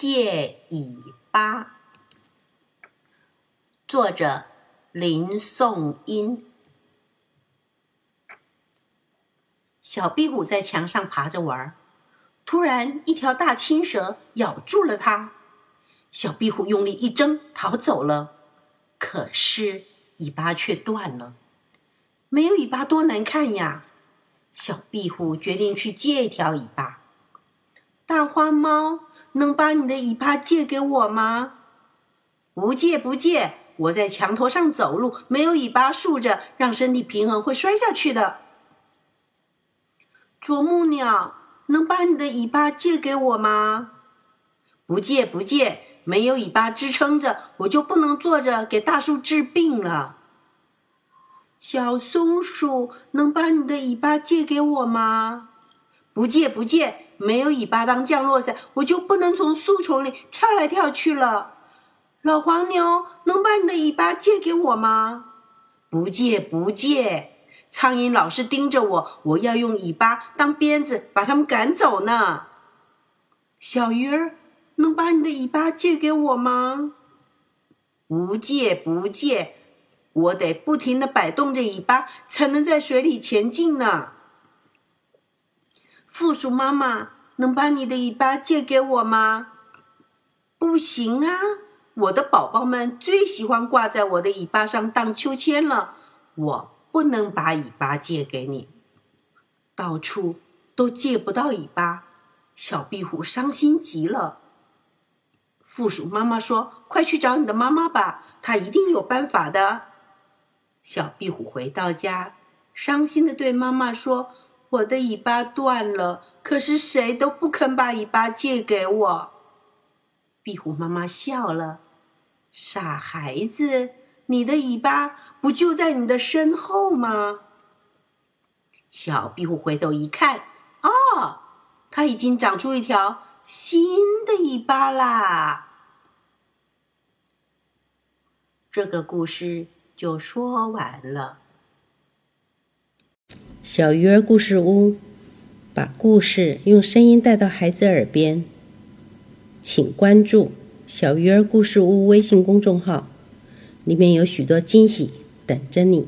借尾巴，作者林颂英。小壁虎在墙上爬着玩，突然一条大青蛇咬住了它。小壁虎用力一挣，逃走了。可是尾巴却断了。没有尾巴多难看呀！小壁虎决定去借一条尾巴。大花猫。能把你的尾巴借给我吗？不借不借，我在墙头上走路，没有尾巴竖着，让身体平衡会摔下去的。啄木鸟，能把你的尾巴借给我吗？不借不借，没有尾巴支撑着，我就不能坐着给大树治病了。小松鼠，能把你的尾巴借给我吗？不借不借。没有尾巴当降落伞，我就不能从树丛里跳来跳去了。老黄牛，能把你的尾巴借给我吗？不借不借，苍蝇老是盯着我，我要用尾巴当鞭子把它们赶走呢。小鱼儿，能把你的尾巴借给我吗？不借不借，我得不停的摆动着尾巴，才能在水里前进呢。负鼠妈妈，能把你的尾巴借给我吗？不行啊，我的宝宝们最喜欢挂在我的尾巴上荡秋千了，我不能把尾巴借给你。到处都借不到尾巴，小壁虎伤心极了。负鼠妈妈说：“快去找你的妈妈吧，她一定有办法的。”小壁虎回到家，伤心的对妈妈说。我的尾巴断了，可是谁都不肯把尾巴借给我。壁虎妈妈笑了：“傻孩子，你的尾巴不就在你的身后吗？”小壁虎回头一看，哦，它已经长出一条新的尾巴啦。这个故事就说完了。小鱼儿故事屋，把故事用声音带到孩子耳边。请关注“小鱼儿故事屋”微信公众号，里面有许多惊喜等着你。